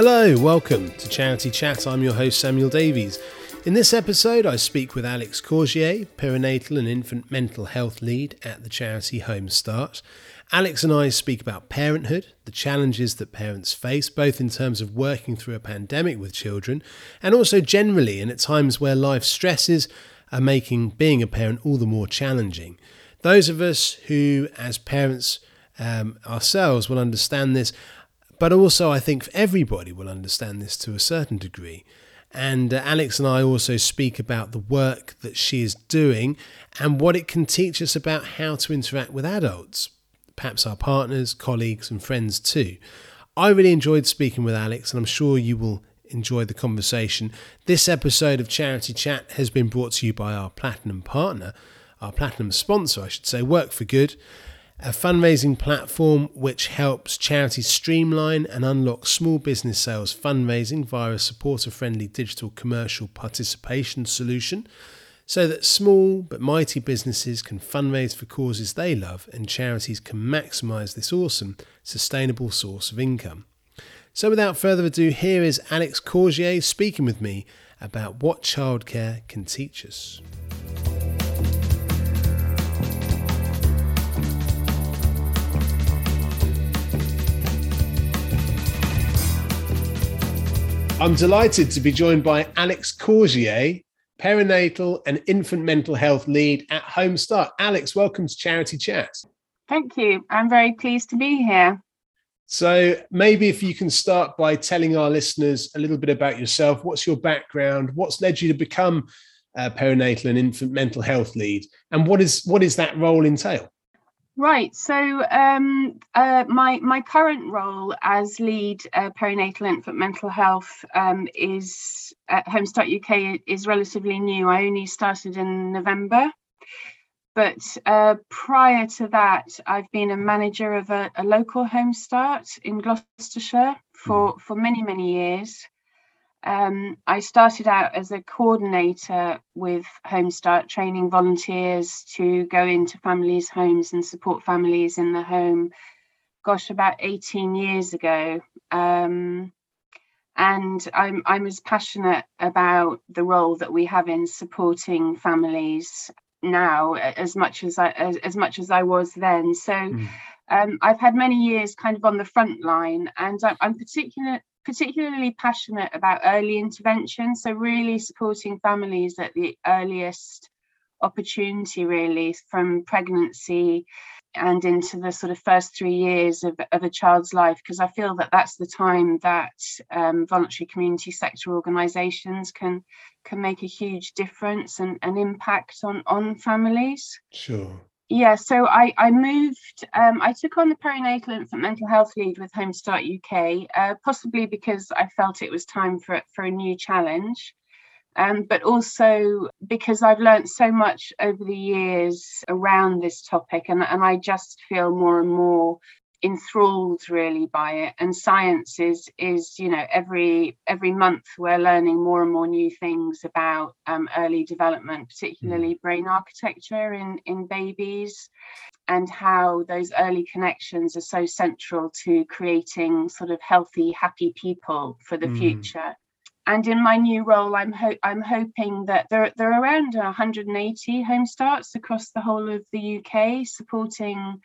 Hello, welcome to Charity Chat. I'm your host, Samuel Davies. In this episode, I speak with Alex Courgier, perinatal and infant mental health lead at the charity Home Start. Alex and I speak about parenthood, the challenges that parents face, both in terms of working through a pandemic with children and also generally and at times where life stresses are making being a parent all the more challenging. Those of us who, as parents um, ourselves, will understand this but also, I think everybody will understand this to a certain degree. And uh, Alex and I also speak about the work that she is doing and what it can teach us about how to interact with adults, perhaps our partners, colleagues, and friends too. I really enjoyed speaking with Alex, and I'm sure you will enjoy the conversation. This episode of Charity Chat has been brought to you by our platinum partner, our platinum sponsor, I should say, Work for Good a fundraising platform which helps charities streamline and unlock small business sales fundraising via a supporter friendly digital commercial participation solution so that small but mighty businesses can fundraise for causes they love and charities can maximise this awesome, sustainable source of income. So, without further ado, here is Alex Courgier speaking with me about what childcare can teach us. I'm delighted to be joined by Alex Courgier, perinatal and infant mental health lead at Home Start. Alex, welcome to Charity Chat. Thank you. I'm very pleased to be here. So, maybe if you can start by telling our listeners a little bit about yourself. What's your background? What's led you to become a perinatal and infant mental health lead? And what is what is that role entail? Right. So um, uh, my my current role as lead uh, perinatal infant mental health um, is at Home Start UK is relatively new. I only started in November, but uh, prior to that, I've been a manager of a, a local Homestart in Gloucestershire for mm. for many many years. Um, I started out as a coordinator with Home Start, training volunteers to go into families' homes and support families in the home. Gosh, about 18 years ago. Um, and I'm I'm as passionate about the role that we have in supporting families now as much as I as, as much as I was then. So. Mm. Um, I've had many years kind of on the front line, and I'm, I'm particular, particularly passionate about early intervention. So, really supporting families at the earliest opportunity, really, from pregnancy and into the sort of first three years of, of a child's life, because I feel that that's the time that um, voluntary community sector organisations can can make a huge difference and an impact on on families. Sure yeah, so I, I moved, um, I took on the perinatal infant mental health lead with Home Start UK, uh, possibly because I felt it was time for, for a new challenge, um, but also because I've learned so much over the years around this topic, and, and I just feel more and more enthralled really by it and science is is you know every every month we're learning more and more new things about um, early development particularly mm. brain architecture in in babies and how those early connections are so central to creating sort of healthy happy people for the mm. future and in my new role i'm ho- i'm hoping that there, there are around 180 home starts across the whole of the uk supporting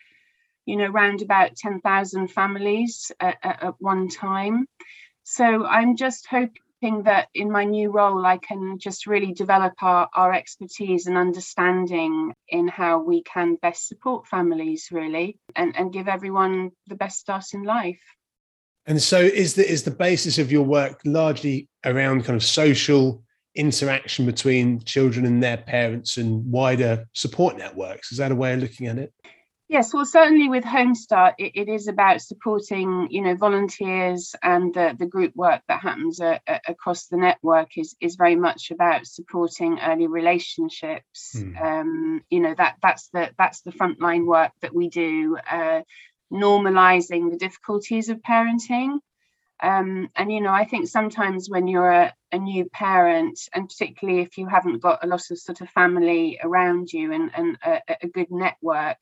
you know, around about 10,000 families at, at, one time. So I'm just hoping that in my new role, I can just really develop our, our expertise and understanding in how we can best support families, really, and, and give everyone the best start in life. And so, is the is the basis of your work largely around kind of social interaction between children and their parents and wider support networks? Is that a way of looking at it? Yes, well, certainly with Home Start, it, it is about supporting, you know, volunteers and the, the group work that happens uh, across the network is is very much about supporting early relationships. Mm. Um, you know, that that's the that's the frontline work that we do, uh, normalizing the difficulties of parenting. Um, and you know, I think sometimes when you're a, a new parent, and particularly if you haven't got a lot of sort of family around you and and a, a good network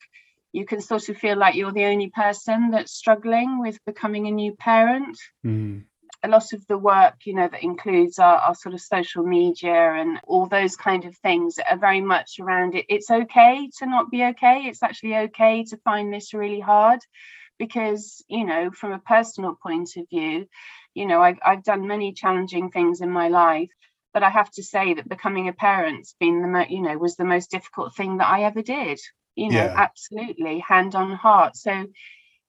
you can sort of feel like you're the only person that's struggling with becoming a new parent. Mm. a lot of the work, you know, that includes our, our sort of social media and all those kind of things are very much around it. It's okay to not be okay. It's actually okay to find this really hard because, you know, from a personal point of view, you know, I've, I've done many challenging things in my life but I have to say that becoming a parent's been the mo- you know was the most difficult thing that I ever did you know yeah. absolutely hand on heart so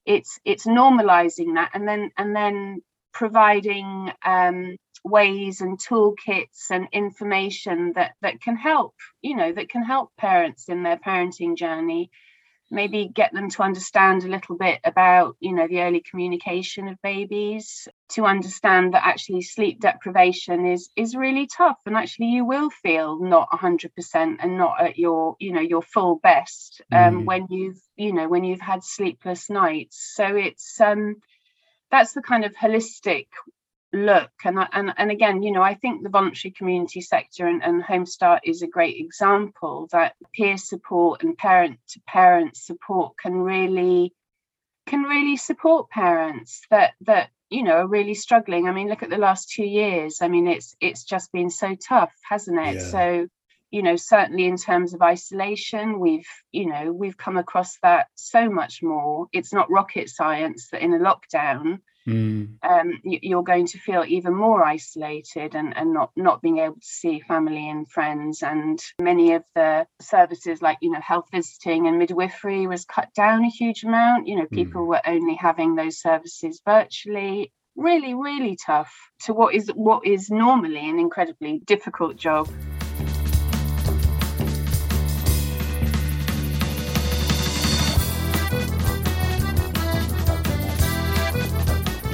it's it's normalizing that and then and then providing um, ways and toolkits and information that that can help you know that can help parents in their parenting journey maybe get them to understand a little bit about you know the early communication of babies to understand that actually sleep deprivation is is really tough and actually you will feel not 100% and not at your you know your full best um, mm. when you've you know when you've had sleepless nights so it's um that's the kind of holistic look and and and again you know i think the voluntary community sector and, and home start is a great example that peer support and parent to parent support can really can really support parents that that you know are really struggling. I mean look at the last two years. I mean it's it's just been so tough hasn't it? Yeah. so you know certainly in terms of isolation we've you know we've come across that so much more. It's not rocket science that in a lockdown mm. um, you're going to feel even more isolated and, and not not being able to see family and friends and many of the services like you know health visiting and midwifery was cut down a huge amount you know people mm. were only having those services virtually really really tough to what is what is normally an incredibly difficult job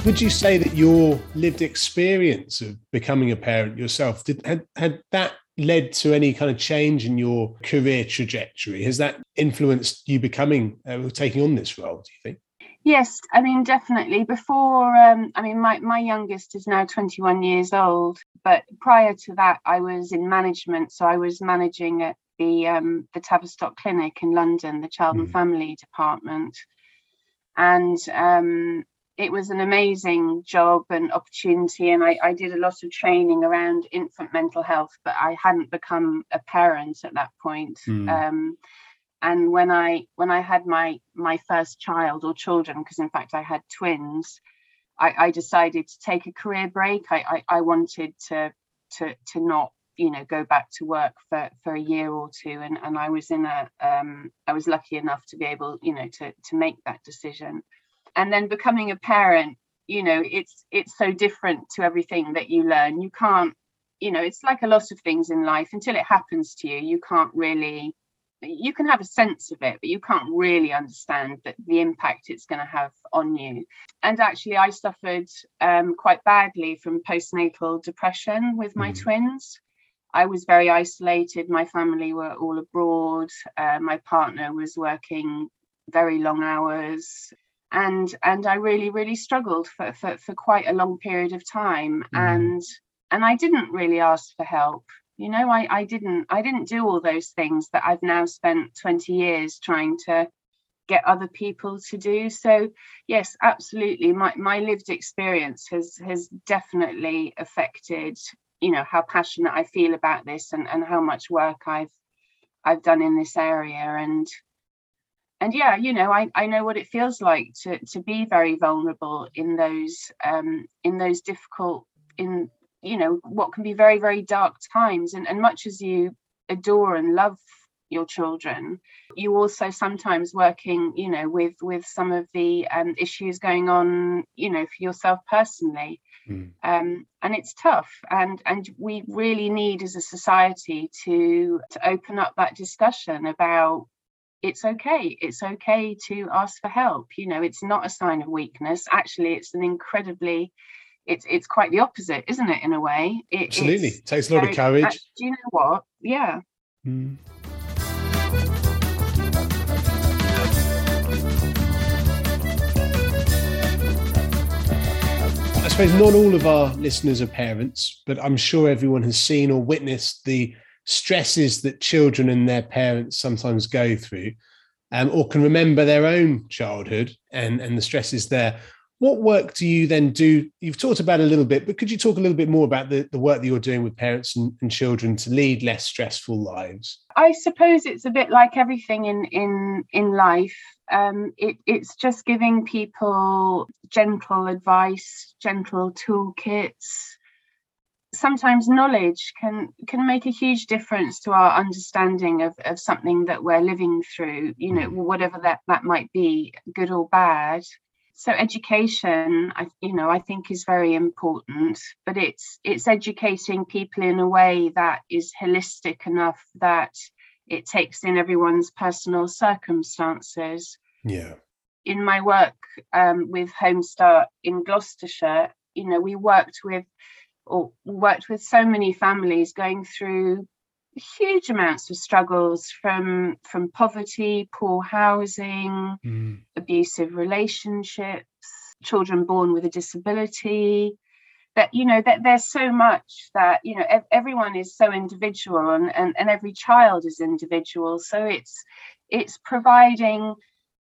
would you say that your lived experience of becoming a parent yourself did had, had that led to any kind of change in your career trajectory? Has that influenced you becoming uh, taking on this role do you think? Yes i mean definitely. Before um, i mean my, my youngest is now 21 years old but prior to that i was in management. So i was managing at the um, the tavistock clinic in london the child mm. and family department. And um, it was an amazing job and opportunity and I, I, did a lot of training around infant mental health but i hadn't become a parent at that point. Mm. um, and when i when i had my my first child or children because in fact i had twins I, I, decided to take a career break. I, I, I wanted to to to not you know go back to work for for a year or two and and i was in a um, I was lucky enough to be able you know to to make that decision and then becoming a parent you know it's it's so different to everything that you learn. You can't you know it's like a lot of things in life. Until it happens to you you can't really you can have a sense of it but you can't really understand that the impact it's going to have on you. And actually i suffered um, quite badly from postnatal depression with my mm. twins. I was very isolated. My family were all abroad. Uh, my partner was working very long hours and and I really really struggled for for, for quite a long period of time. Mm. and and I didn't really ask for help. You know I I didn't I didn't do all those things that I've now spent 20 years trying to get other people to do. So yes absolutely my my lived experience has has definitely affected you know how passionate I feel about this and and how much work I've I've done in this area. And and yeah you know I, I know what it feels like to to be very vulnerable in those um in those difficult in you know what can be very very dark times. And and much as you adore and love your children you also sometimes working you know with with some of the um, issues going on you know for yourself personally. Mm. um, and it's tough. And and we really need as a society to to open up that discussion about it's okay it's okay to ask for help you know it's not a sign of weakness actually it's an incredibly it's it's quite the opposite isn't it in a way? It, absolutely it takes a lot very, of courage. uh, do you know what? Yeah. Mm. I suppose not all of our listeners are parents, but I'm sure everyone has seen or witnessed the stresses that children and their parents sometimes go through um, or can remember their own childhood and, and the stresses there. what work do you then do? You've talked about a little bit, but could you talk a little bit more about the, the work that you're doing with parents and, and children to lead less stressful lives? I suppose it's a bit like everything in in in life. Um, it, it's just giving people gentle advice, gentle toolkits. Sometimes knowledge can can make a huge difference to our understanding of, of something that we're living through, you know, mm. whatever that, that might be, good or bad. So education I, you know i think is very important but it's it's educating people in a way that is holistic enough that it takes in everyone's personal circumstances. Yeah. In my work um, with homestart in gloucestershire you know we worked with or worked with so many families going through huge amounts of struggles from from poverty, poor housing, mm. abusive relationships, children born with a disability. That you know that there's so much that you know ev- everyone is so individual and, and and every child is individual. So it's it's providing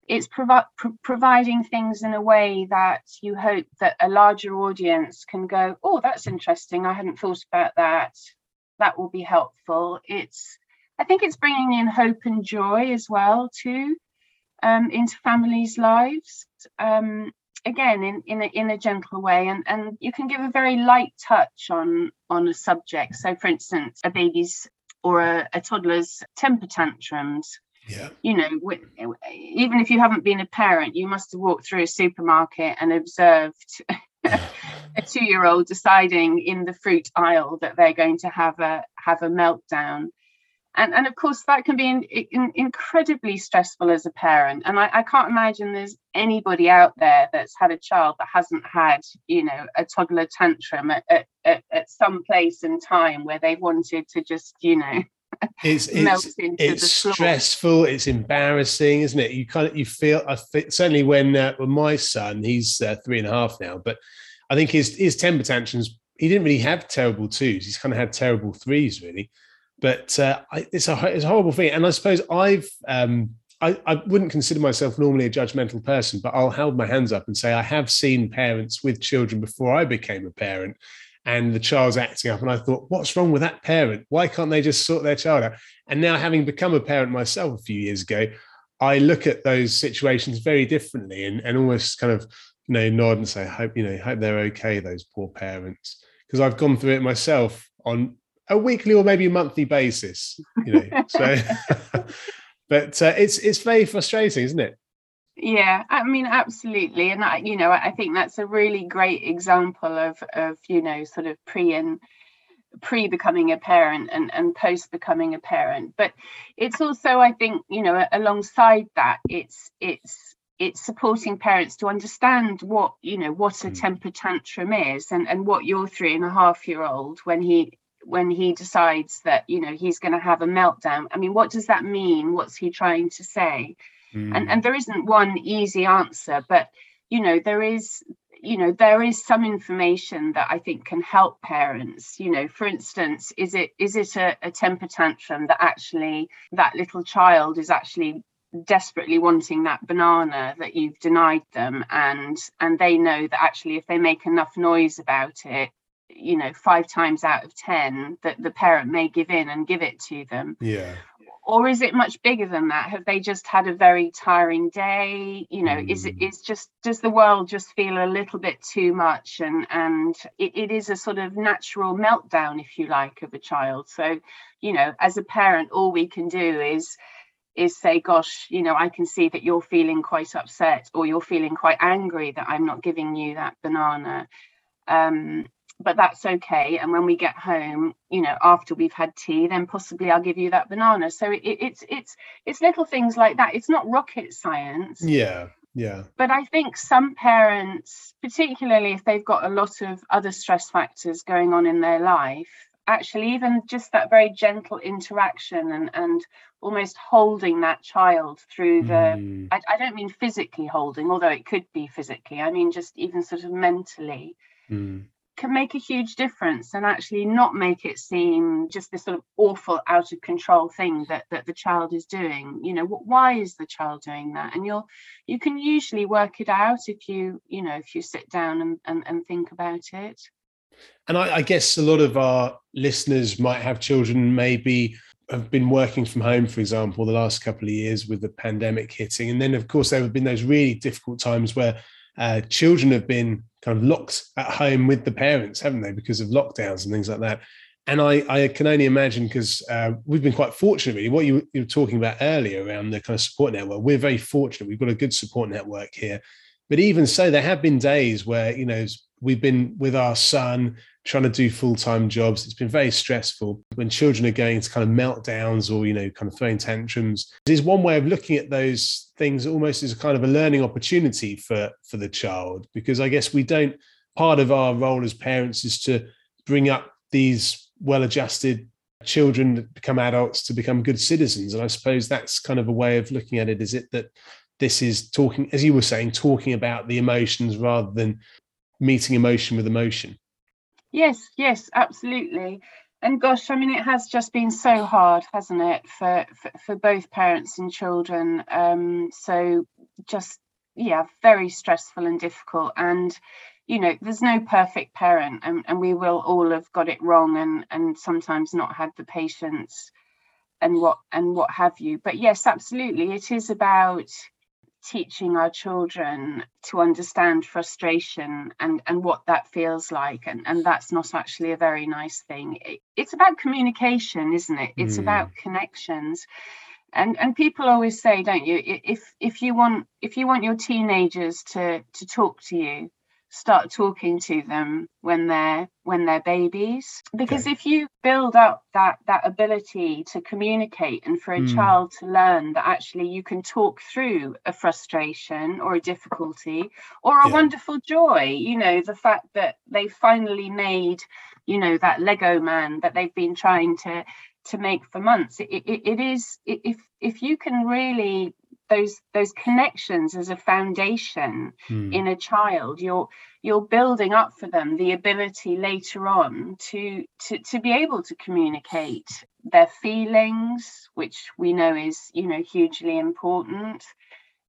it's provi- providing things in a way that you hope that a larger audience can go oh that's interesting i hadn't thought about that that will be helpful. It's I think it's bringing in hope and joy as well too um, into families' lives. Um, again, in in a, in a gentle way, and and you can give a very light touch on on a subject. So, for instance, a baby's or a, a toddler's temper tantrums. Yeah. You know, even if you haven't been a parent, you must have walked through a supermarket and observed a two-year-old deciding in the fruit aisle that they're going to have a have a meltdown and and of course that can be in, in, incredibly stressful as a parent and I, I, can't imagine there's anybody out there that's had a child that hasn't had you know a toddler tantrum at, at, at some place in time where they wanted to just you know it's it's, it's stressful it's embarrassing isn't it you kind of you feel i feel, certainly when uh, when my son he's uh, three and a half now but I think his his temper tantrums. He didn't really have terrible twos. He's kind of had terrible threes, really. But uh, I, it's a it's a horrible thing. And I suppose I've um, I, I wouldn't consider myself normally a judgmental person, but I'll hold my hands up and say I have seen parents with children before I became a parent, and the child's acting up, and I thought, what's wrong with that parent? Why can't they just sort their child out? And now, having become a parent myself a few years ago, I look at those situations very differently and, and almost kind of you know nod and say hope you know hope they're okay those poor parents because I've gone through it myself on a weekly or maybe a monthly basis you know so but uh, it's it's very frustrating isn't it yeah i mean absolutely and I, you know i think that's a really great example of of you know sort of pre and pre becoming a parent and and post becoming a parent but it's also i think you know alongside that it's it's it's supporting parents to understand what you know what a mm. temper tantrum is and and what your three and a half year old when he when he decides that you know he's going to have a meltdown. I mean what does that mean? What's he trying to say mm. and and there isn't one easy answer but you know there is you know there is some information that i think can help parents. You know for instance is it is it a, a temper tantrum that actually that little child is actually desperately wanting that banana that you've denied them? And and they know that actually if they make enough noise about it you know five times out of ten that the parent may give in and give it to them. Yeah or is it much bigger than that have they just had a very tiring day you know mm. is it mm. just does the world just feel a little bit too much and and it, it is a sort of natural meltdown if you like of a child so you know as a parent all we can do is is say, gosh, you know, I can see that you're feeling quite upset or you're feeling quite angry that I'm not giving you that banana. Um, but that's okay. And when we get home, you know, after we've had tea, then possibly I'll give you that banana. So it, it's it's it's little things like that. It's not rocket science. Yeah. Yeah. But I think some parents, particularly if they've got a lot of other stress factors going on in their life, actually even just that very gentle interaction and and almost holding that child through the mm. I, I, don't mean physically holding although it could be physically i mean just even sort of mentally mm. Can make a huge difference and actually not make it seem just this sort of awful out of control thing that that the child is doing. You know why is the child doing that? And you'll you can usually work it out if you you know if you sit down and and, and think about it. And I, I guess a lot of our listeners might have children maybe have been working from home, for example, the last couple of years with the pandemic hitting. And then, of course, there have been those really difficult times where uh, children have been kind of locked at home with the parents, haven't they, because of lockdowns and things like that. And I, I can only imagine because uh, we've been quite fortunate, really. What you, you were talking about earlier around the kind of support network, we're very fortunate. We've got a good support network here. But even so, there have been days where, you know, we've been with our son trying to do full-time jobs. It's been very stressful when children are going to kind of meltdowns or you know kind of throwing tantrums. Is one way of looking at those things almost as a kind of a learning opportunity for for the child because i guess we don't part of our role as parents is to bring up these well-adjusted children that become adults to become good citizens. And i suppose that's kind of a way of looking at it is it that this is talking as you were saying talking about the emotions rather than meeting emotion with emotion Yes, yes, absolutely. And gosh, I mean, it has just been so hard, hasn't it, for for, for both parents and children. Um, so just yeah, very stressful and difficult. And you know, there's no perfect parent, and, and we will all have got it wrong, and and sometimes not had the patience, and what and what have you. But yes, absolutely, it is about teaching our children to understand frustration and, and what that feels like. And, and that's not actually a very nice thing. It, it's about communication, isn't it? It's mm. about connections. And and people always say, don't you, if if you want if you want your teenagers to to talk to you, start talking to them when they're when they're babies because okay. if you build up that that ability to communicate and for a mm. child to learn that actually you can talk through a frustration or a difficulty or a yeah. wonderful joy you know the fact that they finally made you know that lego man that they've been trying to to make for months it, it, it is if if you can really those those connections as a foundation hmm. in a child. You're you're building up for them the ability later on to to to be able to communicate their feelings which we know is you know hugely important.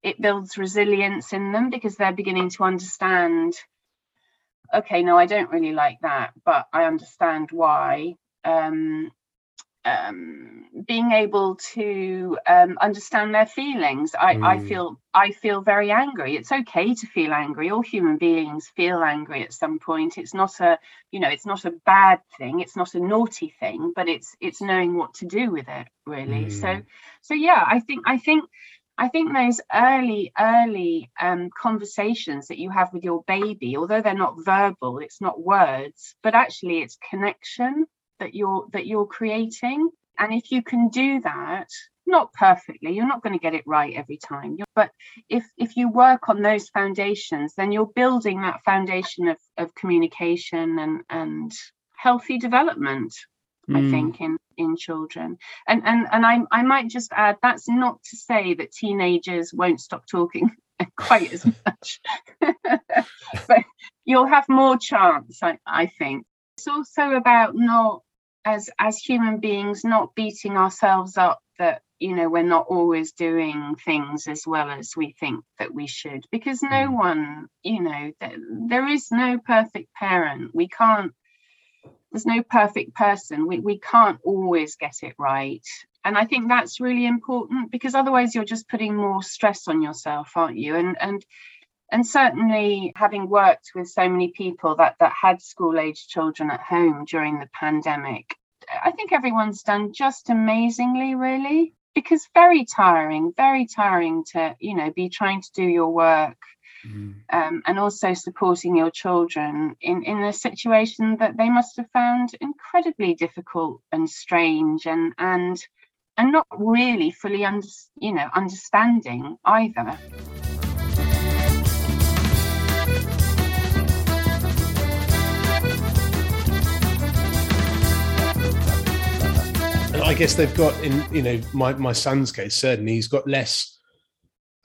It builds resilience in them because they're beginning to understand okay no i don't really like that but i understand why. Um, um, being able to um, understand their feelings. I, mm. I feel I feel very angry. It's okay to feel angry. All human beings feel angry at some point. It's not a you know it's not a bad thing. It's not a naughty thing, but it's it's knowing what to do with it really. Mm. So so yeah, I think I think. I think those early, early um, conversations that you have with your baby, although they're not verbal, it's not words, but actually it's connection that you're that you're creating and if you can do that not perfectly you're not going to get it right every time but if if you work on those foundations then you're building that foundation of, of communication and and healthy development mm. i think in in children and and and I, I might just add that's not to say that teenagers won't stop talking quite as much but you'll have more chance I, I think it's also about not as as human beings not beating ourselves up that you know we're not always doing things as well as we think that we should because no mm. one you know there is no perfect parent. We can't there's no perfect person. We, we can't always get it right. And i think that's really important because otherwise you're just putting more stress on yourself aren't you? And and and certainly having worked with so many people that that had school age children at home during the pandemic i think everyone's done just amazingly really because very tiring very tiring to you know be trying to do your work mm. um, and also supporting your children in in a situation that they must have found incredibly difficult and strange and and and not really fully under, you know understanding either I guess they've got in you know my my son's case certainly he's got less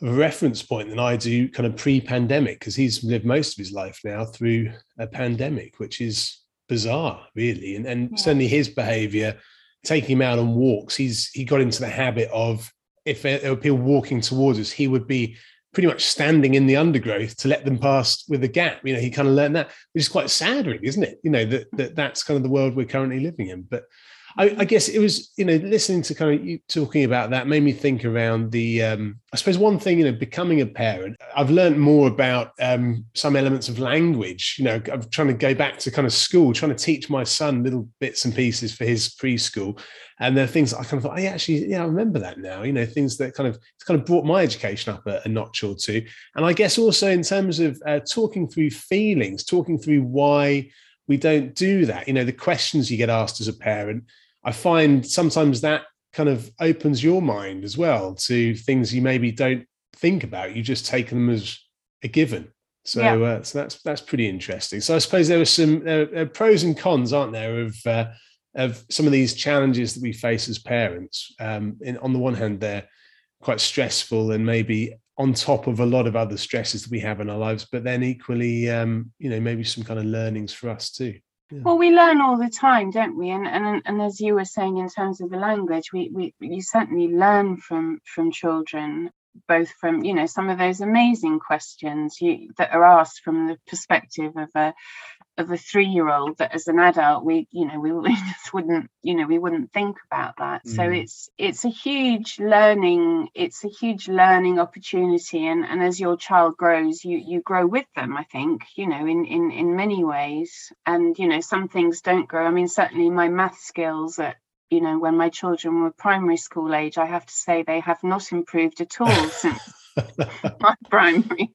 of a reference point than I do kind of pre-pandemic because he's lived most of his life now through a pandemic, which is bizarre, really. And, and yeah. certainly his behavior, taking him out on walks, he's he got into the habit of if there were people walking towards us, he would be pretty much standing in the undergrowth to let them pass with a gap. You know, he kind of learned that, which is quite sad, really, isn't it? You know, that, that that's kind of the world we're currently living in. But I, I, guess it was, you know, listening to kind of you talking about that made me think around the, um, I suppose one thing, you know, becoming a parent, I've learned more about um, some elements of language. You know, I'm trying to go back to kind of school, trying to teach my son little bits and pieces for his preschool. And there are things I kind of thought, I actually, yeah, I remember that now, you know, things that kind of, it's kind of brought my education up a, a notch or two. And I guess also in terms of uh, talking through feelings, talking through why, we don't do that. You know, the questions you get asked as a parent, I find sometimes that kind of opens your mind as well to things you maybe don't think about. You just take them as a given. So, yeah. uh, so that's that's pretty interesting. So I suppose there are some uh, pros and cons, aren't there, of uh, of some of these challenges that we face as parents. Um, in, on the one hand, they're quite stressful and maybe on top of a lot of other stresses that we have in our lives, but then equally, um, you know, maybe some kind of learnings for us too. Yeah. Well, we learn all the time, don't we? And, and and as you were saying, in terms of the language, we we you certainly learn from from children, both from you know some of those amazing questions you, that are asked from the perspective of a of a three year old that as an adult we you know we, we just wouldn't you know we wouldn't think about that. Mm. so it's it's a huge learning it's a huge learning opportunity. And and as your child grows you you grow with them i think you know in in in many ways. And you know some things don't grow. I mean certainly my math skills at you know when my children were primary school age i have to say they have not improved at all since my primary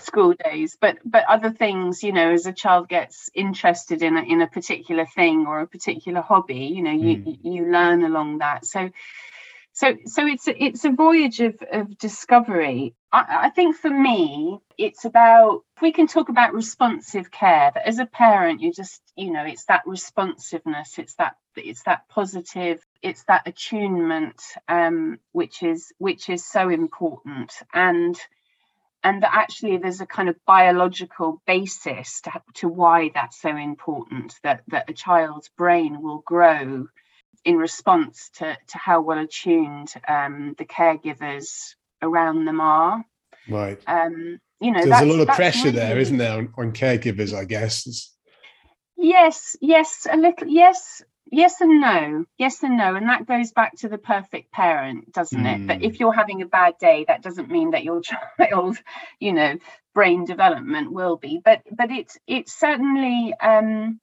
school days but but other things you know as a child gets interested in a, in a particular thing or a particular hobby you know you mm. you learn along that so so so it's it's a voyage of, of discovery. I, I think for me it's about we can talk about responsive care that as a parent you just you know it's that responsiveness it's that it's that positive it's that attunement um, which is which is so important. And and that actually there's a kind of biological basis to, to why that's so important that that a child's brain will grow in response to to how well attuned um, the caregivers around them are. Right. Um, you know so there's a lot of pressure really, there isn't there on, on caregivers i guess? Yes yes a little yes yes and no yes and no and that goes back to the perfect parent doesn't mm. it? But if hmm. you're having a bad day that doesn't mean that your child you know brain development will be. But but it's it's certainly um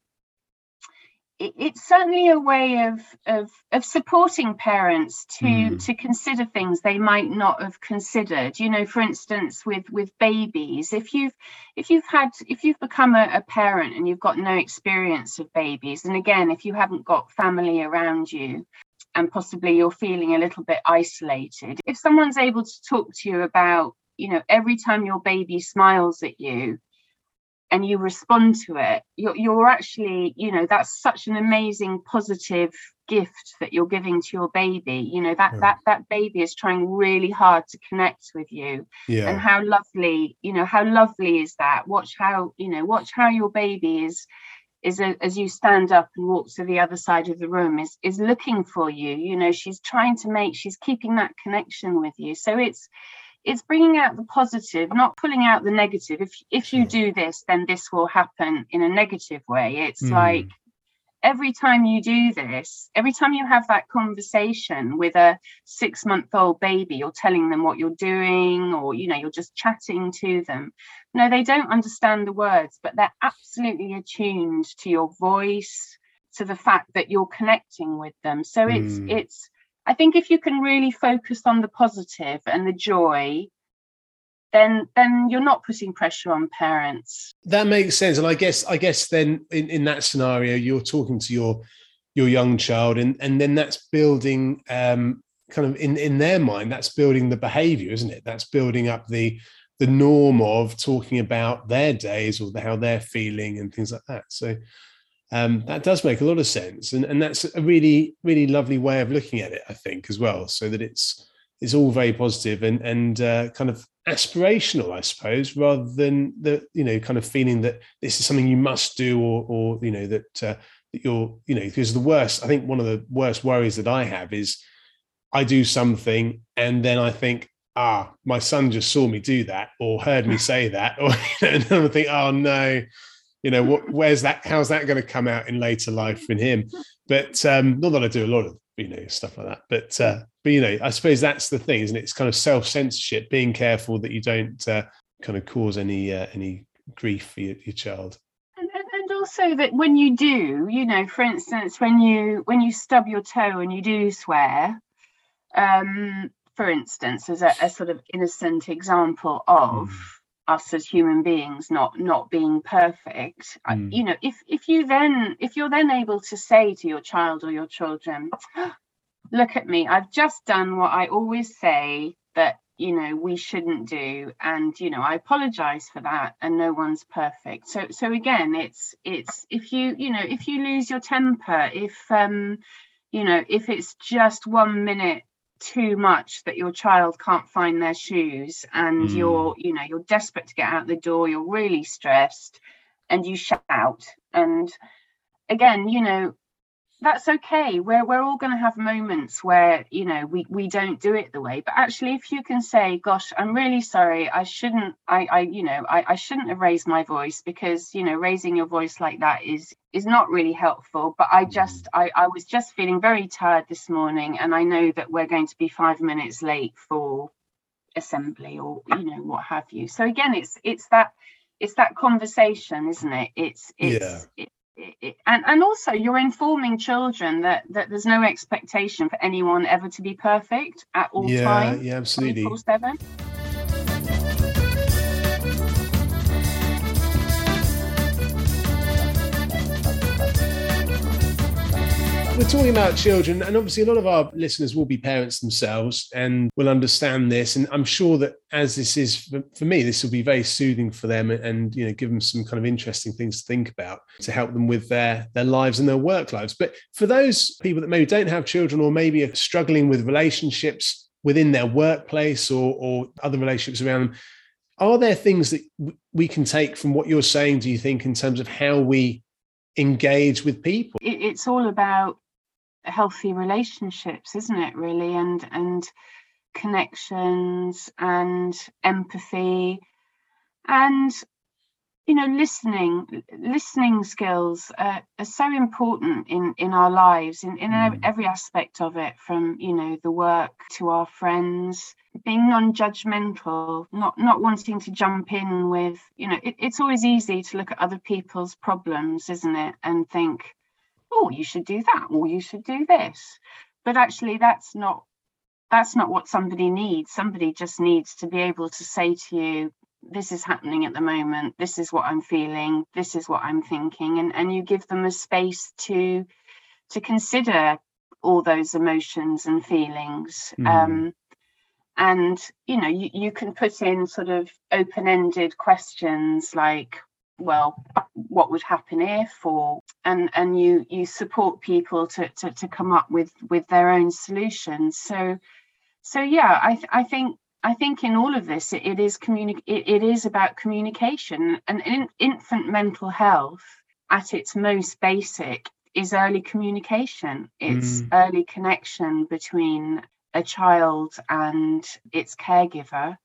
it's certainly a way of, of of supporting parents to mm. to consider things they might not have considered you know for instance with with babies if you've if you've had if you've become a, a parent and you've got no experience of babies and again if you haven't got family around you and possibly you're feeling a little bit isolated if someone's able to talk to you about you know every time your baby smiles at you and you respond to it you're, you're actually you know that's such an amazing positive gift that you're giving to your baby. You know that yeah. that that baby is trying really hard to connect with you. Yeah. and how lovely you know how lovely is that? Watch how you know watch how your baby is is a, as you stand up and walk to the other side of the room is is looking for you. You know she's trying to make she's keeping that connection with you. So it's it's bringing out the positive not pulling out the negative. If if you do this then this will happen in a negative way. It's mm. like every time you do this every time you have that conversation with a 6 month old baby you're telling them what you're doing or you know you're just chatting to them. No they don't understand the words but they're absolutely attuned to your voice to the fact that you're connecting with them. So it's mm. it's I think if you can really focus on the positive and the joy, then then you're not putting pressure on parents. That makes sense. And I guess I guess then in, in that scenario, you're talking to your your young child and and then that's building um kind of in in their mind that's building the behavior isn't it that's building up the the norm of talking about their days or the, how they're feeling and things like that so um, that does make a lot of sense and, and that's a really really lovely way of looking at it i think as well so that it's it's all very positive and and uh, kind of aspirational, I suppose, rather than the you know kind of feeling that this is something you must do or or you know that uh, that you're you know because the worst I think one of the worst worries that I have is I do something and then I think ah my son just saw me do that or heard me say that or and then I think oh no you know what where's that how's that going to come out in later life in him? But um not that I do a lot of you know stuff like that but uh but you know i suppose that's the thing isn't it? It's kind of self-censorship being careful that you don't uh, kind of cause any uh, any grief for your, your child. And, and also that when you do you know for instance when you when you stub your toe and you do swear um for instance as a, a sort of innocent example of mm. Us as human beings not not being perfect mm. you know if if you then if you're then able to say to your child or your children look at me i've just done what i always say that you know we shouldn't do and you know i apologize for that and no one's perfect so so again it's it's if you you know if you lose your temper if um you know if it's just one minute too much that your child can't find their shoes and mm. you're you know you're desperate to get out the door you're really stressed and you shout and again you know that's okay. We're, we're all going to have moments where you know we, we don't do it the way. But actually if you can say gosh i'm really sorry. I shouldn't i i you know I, I shouldn't have raised my voice because you know raising your voice like that is is not really helpful. But i mm-hmm. just i i was just feeling very tired this morning and i know that we're going to be five minutes late for assembly or you know what have you. So again it's it's that it's that conversation isn't it? It's it's yeah. it, and and also you're informing children that that there's no expectation for anyone ever to be perfect at all yeah, times. Yeah, absolutely. We're talking about children, and obviously a lot of our listeners will be parents themselves and will understand this. And I'm sure that as this is for, for me, this will be very soothing for them and you know give them some kind of interesting things to think about to help them with their their lives and their work lives. But for those people that maybe don't have children or maybe are struggling with relationships within their workplace or, or other relationships around them, are there things that we can take from what you're saying? Do you think in terms of how we engage with people? It's all about healthy relationships isn't it really and and connections and empathy and you know listening listening skills uh, are so important in in our lives in, in mm. every aspect of it from you know the work to our friends being non-judgmental not not wanting to jump in with you know it, it's always easy to look at other people's problems isn't it and think oh you should do that or you should do this. But actually that's not that's not what somebody needs. Somebody just needs to be able to say to you this is happening at the moment. This is what i'm feeling. This is what i'm thinking. And and you give them a space to to consider all those emotions and feelings. Mm. um and you know you, you can put in sort of open-ended questions like well what would happen if? or and and you you support people to to, to come up with with their own solutions so so yeah i i think I think in all of this, it, it is communi- it, it is about communication and in, infant mental health at its most basic is early communication. It's mm. early connection between a child and its caregiver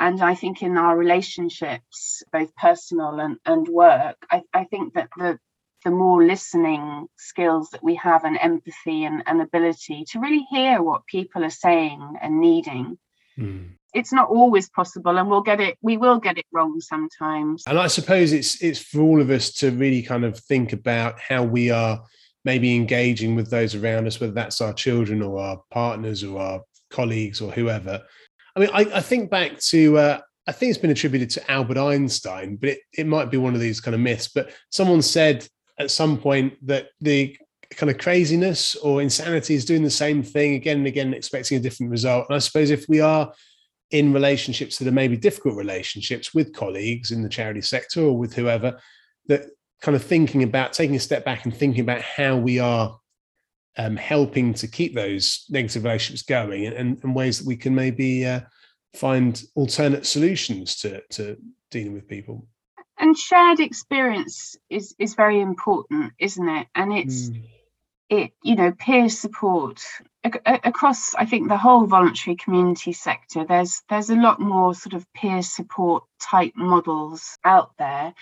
and I think in our relationships, both personal and, and work, I, I think that the the more listening skills that we have and empathy and, and ability to really hear what people are saying and needing. Mm. It's not always possible and we'll get it we will get it wrong sometimes. And I suppose it's it's for all of us to really kind of think about how we are maybe engaging with those around us, whether that's our children or our partners or our colleagues or whoever, I mean, I, I think back to, uh, I think it's been attributed to Albert Einstein, but it, it might be one of these kind of myths. But someone said at some point that the kind of craziness or insanity is doing the same thing again and again, expecting a different result. And I suppose if we are in relationships that are maybe difficult relationships with colleagues in the charity sector or with whoever, that kind of thinking about taking a step back and thinking about how we are um, helping to keep those negative relationships going and, and ways that we can maybe uh, find alternate solutions to, to dealing with people and shared experience is is very important isn't it and it's mm. it you know peer support across i think the whole voluntary community sector there's there's a lot more sort of peer support type models out there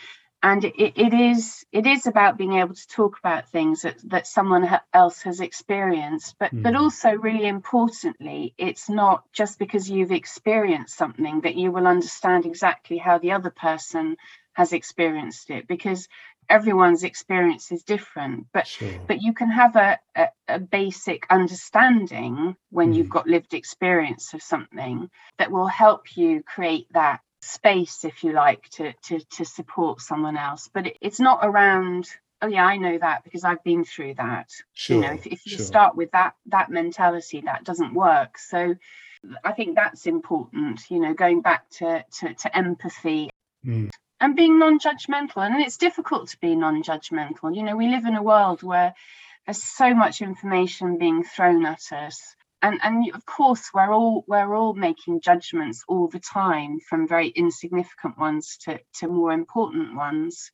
and it, it is it is about being able to talk about things that, that someone else has experienced but mm. but also really importantly it's not just because you've experienced something that you will understand exactly how the other person has experienced it because everyone's experience is different but sure. but you can have a, a, a basic understanding when mm. you've got lived experience of something that will help you create that space if you like to to to support someone else but it, it's not around oh yeah i know that because i've been through that sure, you know if, if you sure. start with that that mentality that doesn't work so i think that's important you know going back to to, to empathy mm. And being non-judgmental. And it's difficult to be non-judgmental. You know we live in a world where there's so much information being thrown at us. And and of course we're all we're all making judgments all the time from very insignificant ones to to more important ones.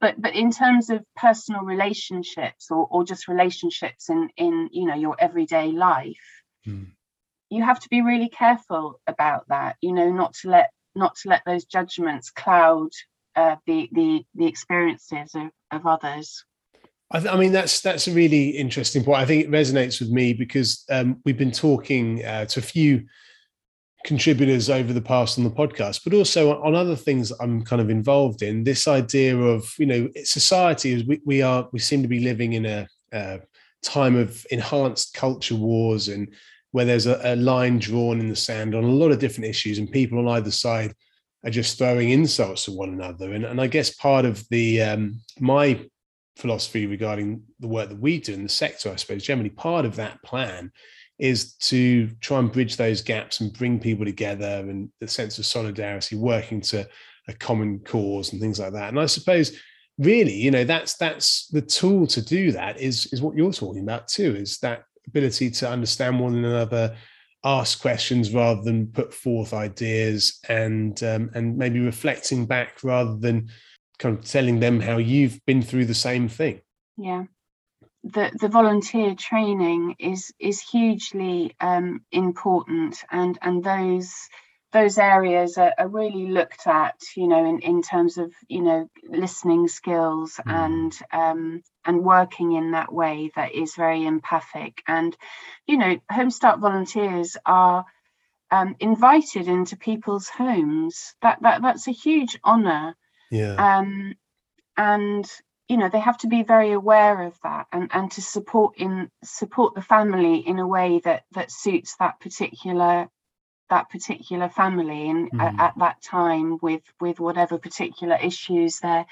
But but in terms of personal relationships or, or just relationships in in you know your everyday life mm. you have to be really careful about that you know not to let not to let those judgments cloud uh, the the the experiences of, of others I, th- I, mean, that's that's a really interesting point. I think it resonates with me because um, we've been talking uh, to a few contributors over the past on the podcast, but also on other things I'm kind of involved in. This idea of you know society is we, we are we seem to be living in a, a time of enhanced culture wars and where there's a, a line drawn in the sand on a lot of different issues, and people on either side are just throwing insults at one another. And, and I guess part of the um, my philosophy regarding the work that we do in the sector, I suppose, generally part of that plan is to try and bridge those gaps and bring people together and the sense of solidarity, working to a common cause and things like that. And I suppose really, you know, that's that's the tool to do that is is what you're talking about too, is that ability to understand one another, ask questions rather than put forth ideas and um, and maybe reflecting back rather than kind of telling them how you've been through the same thing. Yeah. The, the volunteer training is is hugely um, important and and those those areas are, are, really looked at you know in, in terms of you know listening skills mm. and um, and working in that way that is very empathic and you know Home-Start volunteers are um, invited into people's homes that, that that's a huge honor yeah. Um, and you know they have to be very aware of that and and to support in support the family in a way that that suits that particular that particular family and mm. at, at, that time with with whatever particular issues they're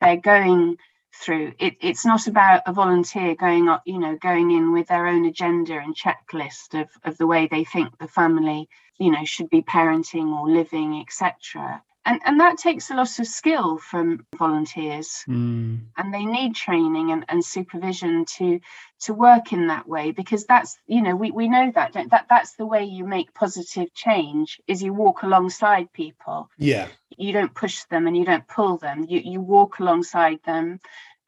they're going through. It, it's not about a volunteer going up you know going in with their own agenda and checklist of of the way they think the family you know should be parenting or living etc and and that takes a lot of skill from volunteers. Mm. and they need training and, and supervision to to work in that way because that's you know we, we know that that that's the way you make positive change is you walk alongside people. Yeah. You don't push them and you don't pull them. You you walk alongside them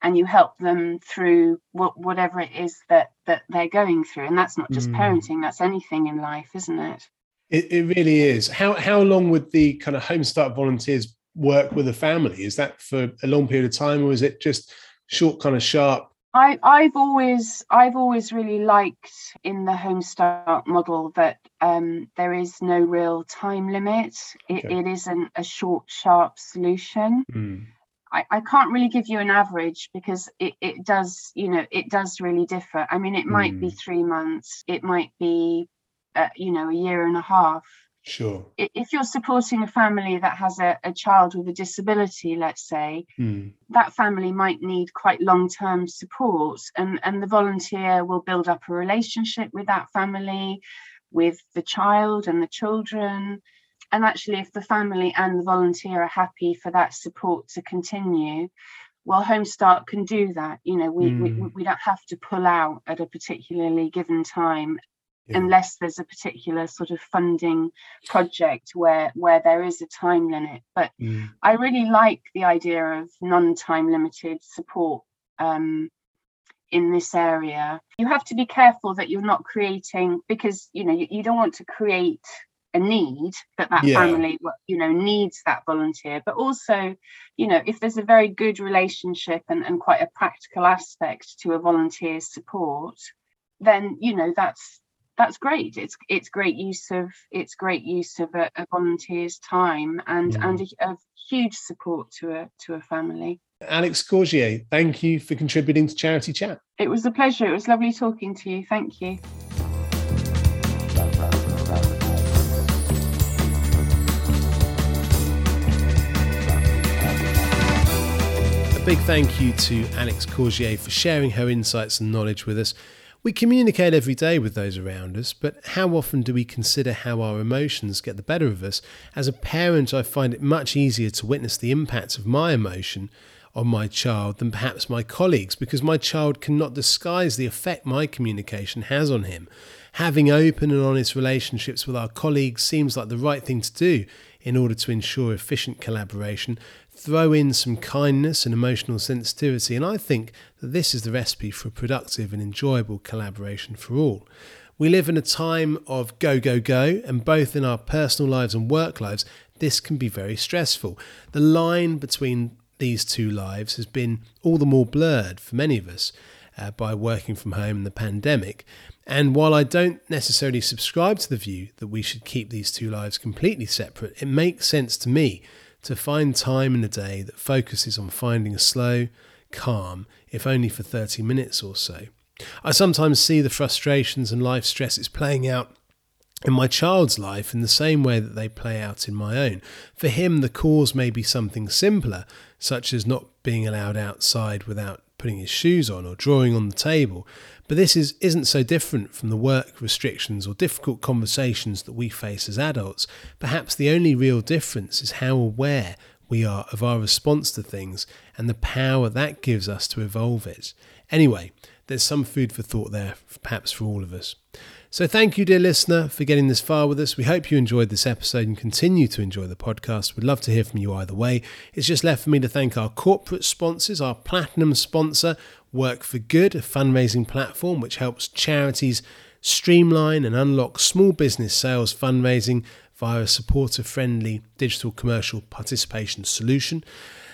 and you help them through what, whatever it is that that they're going through. And that's not just mm. parenting that's anything in life isn't it it, it really is. How how long would the kind of Home-Start volunteers work with a family? Is that for a long period of time, or is it just short, kind of sharp? I, I've always I've always really liked in the Home-Start model that um, there is no real time limit. It, okay. it isn't a short, sharp solution. Mm. I, I can't really give you an average because it, it does, you know, it does really differ. I mean, it might mm. be three months, it might be uh, you know a year and a half sure if you're supporting a family that has a, a child with a disability let's say mm. that family might need quite long-term support and and the volunteer will build up a relationship with that family with the child and the children and actually if the family and the volunteer are happy for that support to continue well Home-Start can do that you know we, mm. we we don't have to pull out at a particularly given time yeah. unless there's a particular sort of funding project where where there is a time limit but mm. i really like the idea of non-time limited support um, in this area you have to be careful that you're not creating because you know you, you don't want to create a need that that yeah. family you know needs that volunteer but also you know if there's a very good relationship and, and quite a practical aspect to a volunteer's support then you know that's that's great. It's it's great use of it's great use of a, a volunteer's time and mm. and a, a, huge support to a to a family. Alex courgier thank you for contributing to charity chat. It was a pleasure. It was lovely talking to you. Thank you. A big thank you to Alex Courgier for sharing her insights and knowledge with us. We communicate every day with those around us, but how often do we consider how our emotions get the better of us? As a parent, I find it much easier to witness the impact of my emotion on my child than perhaps my colleagues because my child cannot disguise the effect my communication has on him. Having open and honest relationships with our colleagues seems like the right thing to do in order to ensure efficient collaboration throw in some kindness and emotional sensitivity, and I think that this is the recipe for a productive and enjoyable collaboration for all. We live in a time of go, go, go, and both in our personal lives and work lives, this can be very stressful. The line between these two lives has been all the more blurred for many of us uh, by working from home and the pandemic. And while I don't necessarily subscribe to the view that we should keep these two lives completely separate, it makes sense to me to find time in a day that focuses on finding a slow, calm, if only for 30 minutes or so. I sometimes see the frustrations and life stresses playing out in my child's life in the same way that they play out in my own. For him, the cause may be something simpler, such as not being allowed outside without putting his shoes on or drawing on the table, but this is, isn't so different from the work restrictions or difficult conversations that we face as adults. Perhaps the only real difference is how aware we are of our response to things and the power that gives us to evolve it. Anyway, there's some food for thought there, perhaps for all of us. So, thank you, dear listener, for getting this far with us. We hope you enjoyed this episode and continue to enjoy the podcast. We'd love to hear from you either way. It's just left for me to thank our corporate sponsors, our platinum sponsor, Work for Good, a fundraising platform which helps charities streamline and unlock small business sales fundraising via a supporter friendly digital commercial participation solution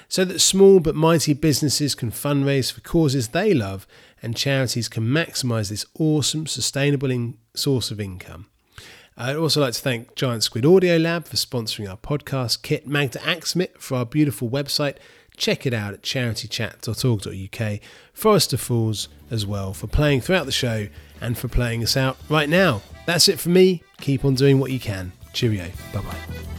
so that small but mighty businesses can fundraise for causes they love and charities can maximise this awesome, sustainable in- source of income. I'd also like to thank Giant Squid Audio Lab for sponsoring our podcast kit, Magda Axmit for our beautiful website. Check it out at charitychat.org.uk. Forest Falls as well for playing throughout the show and for playing us out right now. That's it for me. Keep on doing what you can. Cheerio. Bye bye.